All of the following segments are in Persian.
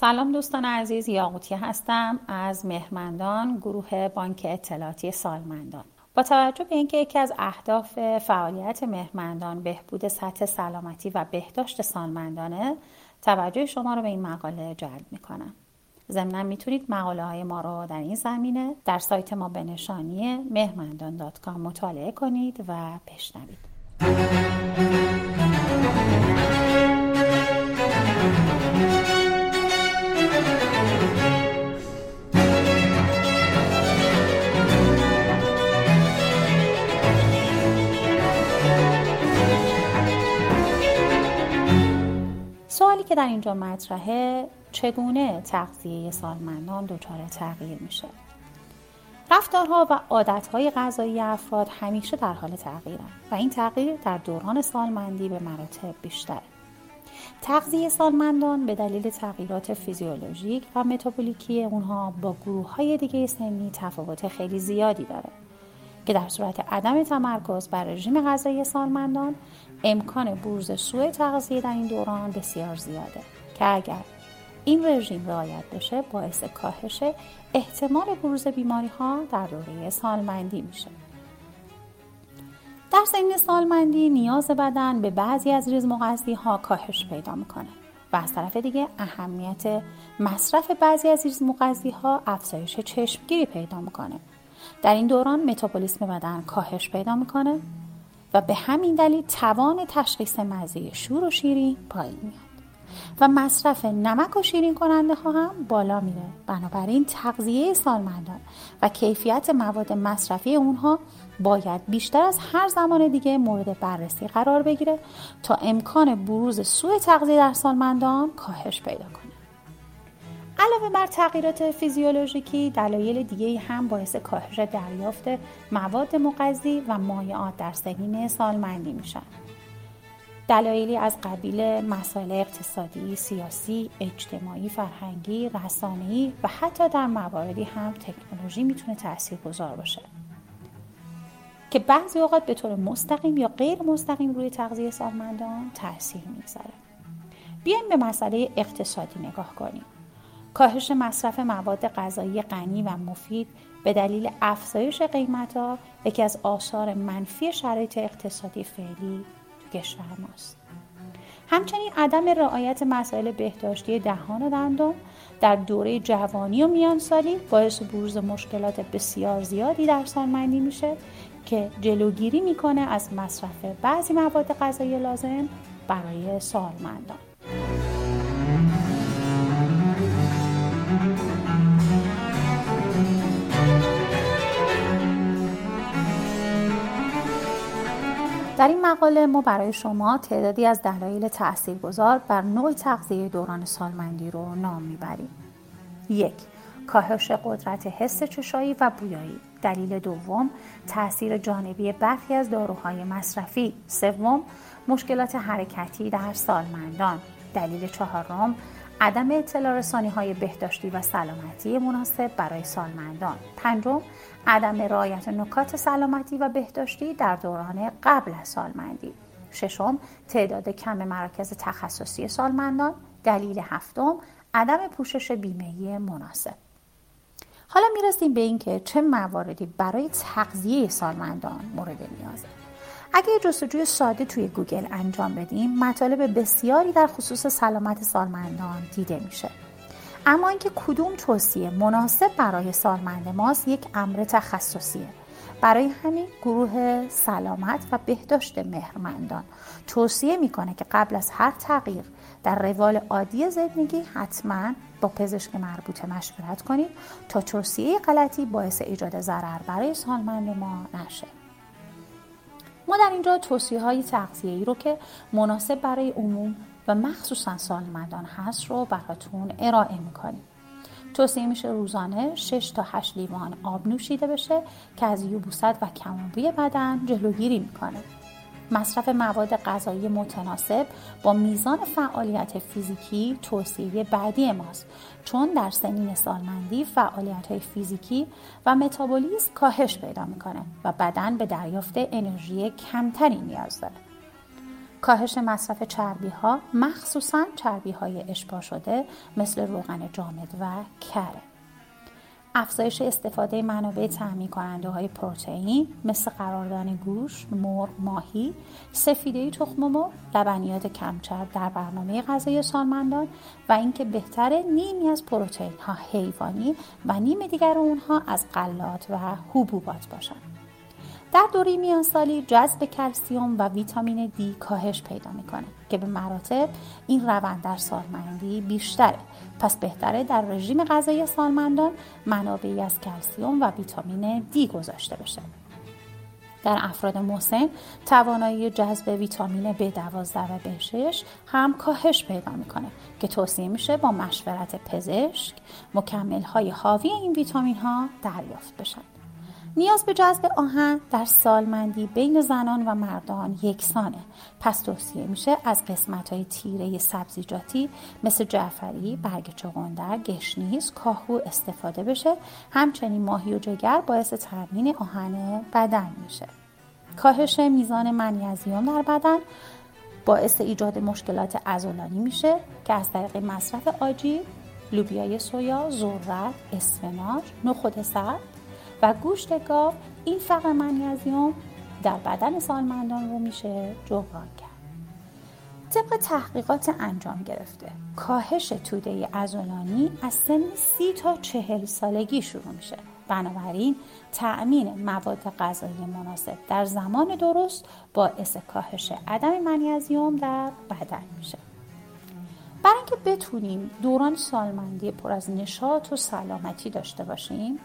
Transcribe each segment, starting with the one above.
سلام دوستان عزیز یاقوتی هستم از مهرمندان گروه بانک اطلاعاتی سالمندان. با توجه به اینکه یکی از اهداف فعالیت مهرمندان بهبود سطح سلامتی و بهداشت سالمندانه توجه شما رو به این مقاله جلب می‌کنم. ضمنا می‌تونید مقاله های ما رو در این زمینه در سایت ما به نشانی مهرمندان مطالعه کنید و بشنوید. که در اینجا مطرحه چگونه تغذیه سالمندان دچار تغییر میشه. رفتارها و عادتهای غذایی افراد همیشه در حال تغییرند و این تغییر در دوران سالمندی به مراتب بیشتره. تغذیه سالمندان به دلیل تغییرات فیزیولوژیک و متابولیکی اونها با گروه های دیگه سنی تفاوت خیلی زیادی داره. که در صورت عدم تمرکز بر رژیم غذایی سالمندان امکان بروز سوء تغذیه در این دوران بسیار زیاده که اگر این رژیم رعایت بشه باعث کاهش احتمال بروز بیماری ها در دوره سالمندی میشه. در سن سالمندی نیاز بدن به بعضی از ریز ها کاهش پیدا می‌کنه و از طرف دیگه اهمیت مصرف بعضی از ریز ها افزایش چشمگیری پیدا می‌کنه. در این دوران متابولیسم بدن کاهش پیدا می‌کنه و به همین دلیل توان تشخیص مزه شور و شیرین پایین میاد و مصرف نمک و شیرین کننده ها هم بالا میره. بنابراین تغذیه سالمندان و کیفیت مواد مصرفی اونها باید بیشتر از هر زمان دیگه مورد بررسی قرار بگیره تا امکان بروز سوء تغذیه در سالمندان کاهش پیدا کنه. علاوه بر تغییرات فیزیولوژیکی دلایل دیگه هم باعث کاهش دریافت مواد مغذی و مایعات در سنین سالمندی میشن دلایلی از قبیل مسائل اقتصادی، سیاسی، اجتماعی، فرهنگی، رسانه‌ای و حتی در مواردی هم تکنولوژی می‌تونه گذار باشه. که بعضی اوقات به طور مستقیم یا غیر مستقیم روی تغذیه سالمندان تاثیر می‌گذاره. بیایم به مسئله اقتصادی نگاه کنیم. کاهش مصرف مواد غذایی غنی و مفید به دلیل افزایش قیمتها یکی از آثار منفی شرایط اقتصادی فعلی کشور ماست. همچنین عدم رعایت مسائل بهداشتی دهان و دندان در دوره جوانی و میانسالی باعث بروز مشکلات بسیار زیادی در سالمندی میشه که جلوگیری می‌کنه از مصرف بعضی مواد غذایی لازم برای سالمندان. در این مقاله ما برای شما تعدادی از دلایل تاثیرگذار بر نوع تغذیه دوران سالمندی رو نام می‌بریم. یک کاهش قدرت حس چشایی و بویایی. دلیل دوم تاثیر جانبی برخی از داروهای مصرفی. سوم مشکلات حرکتی در سالمندان. دلیل چهارم عدم اطلاع رسانی های بهداشتی و سلامتی مناسب برای سالمندان. پنجم عدم رعایت نکات سلامتی و بهداشتی در دوران قبل از سالمندی. ششم تعداد کم مراکز تخصصی سالمندان. دلیل هفتم عدم پوشش بیمه مناسب. حالا می‌رسیم به اینکه چه مواردی برای تغذیه سالمندان مورد نیازه. اگر جستجوی ساده توی گوگل انجام بدیم مطالب بسیاری در خصوص سلامت سالمندان دیده میشه. اما اینکه کدوم توصیه مناسب برای سالمند ماست یک امر تخصصیه. برای همین گروه سلامت و بهداشت مهرمندان توصیه می‌کنه که قبل از هر تغییر در روال عادی زندگی حتما با پزشک مربوطه مشورت کنید تا توصیه غلطی باعث ایجاد ضرر برای سالمند ما نشه. ما در اینجا توصیه های تغذیه‌ای رو که مناسب برای عموم و مخصوصا سالمندان هست رو براتون ارائه می‌کنیم. توصیه میشه روزانه 6 تا 8 لیوان آب نوشیده بشه که از یوبوست و کمابی بدن جلوگیری می‌کنه. مصرف مواد غذایی متناسب با میزان فعالیت فیزیکی توصیه بعدی ماست. چون در سنین سالمندی فعالیت های فیزیکی و متابولیسم کاهش پیدا می‌کنه و بدن به دریافت انرژی کمتری نیاز داره. کاهش مصرف چربی ها مخصوصا چربی های اشبا شده مثل روغن جامد و کره. افزایش استفاده منابع تعمین کننده های پروتئین مثل قراردان گوشت، مرغ، ماهی، سفیده تخم مرغ، لبنیات کمچرب در برنامه غذایی سالمندان و اینکه بهتره نیمی از پروتئین ها حیوانی و نیم دیگر اونها از غلات و حبوبات باشند. در دوره میانسالی جذب کلسیوم و ویتامین دی کاهش پیدا می‌کنه که به مراتب این روند در سالمندی بیشتره. پس بهتره در رژیم غذایی سالمندان منابعی از کلسیوم و ویتامین دی گذاشته بشه. در افراد مسن توانایی جذب ویتامین B12 و B6 هم کاهش پیدا می‌کنه که توصیه میشه با مشورت پزشک مکمل های حاوی این ویتامین ها دریافت بشن. نیاز به جذب آهن در سالمندی بین زنان و مردان یکسانه. پس توصیه میشه از قسمت های تیره سبزیجاتی مثل جعفری، برگ چغندر، گشنیز، کاهو استفاده بشه. همچنین ماهی و جگر باعث تامین آهن بدن میشه. کاهش میزان منیزیم در بدن باعث ایجاد مشکلات عضلانی میشه که از طریق مصرف آجیل لوبیای سویا، ذرت، اسفناج، نخود سرد و گوشت گاو این فقر منیزیم در بدن سالمندان رو میشه جبران کرد. طبق تحقیقات انجام گرفته کاهش توده ازولانی از سن سی تا چهل سالگی شروع میشه. بنابراین تأمین مواد غذایی مناسب در زمان درست باعث کاهش عدم منیزیم در بدن میشه. برای اینکه بتونیم دوران سالمندی پر از نشاط و سلامتی داشته باشیم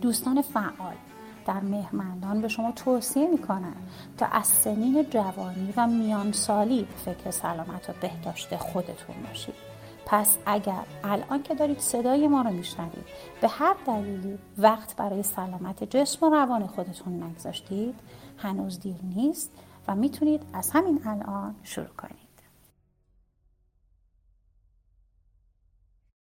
دوستان فعال در مهمندان به شما توصیه می‌کنن تا از سنین جوانی و میان سالی فکر سلامت و بهداشت خودتون باشید. پس اگر الان که دارید صدای ما رو میشنوید به هر دلیلی وقت برای سلامت جسم و روان خودتون نگذاشتید هنوز دیر نیست و می‌تونید از همین الان شروع کنید.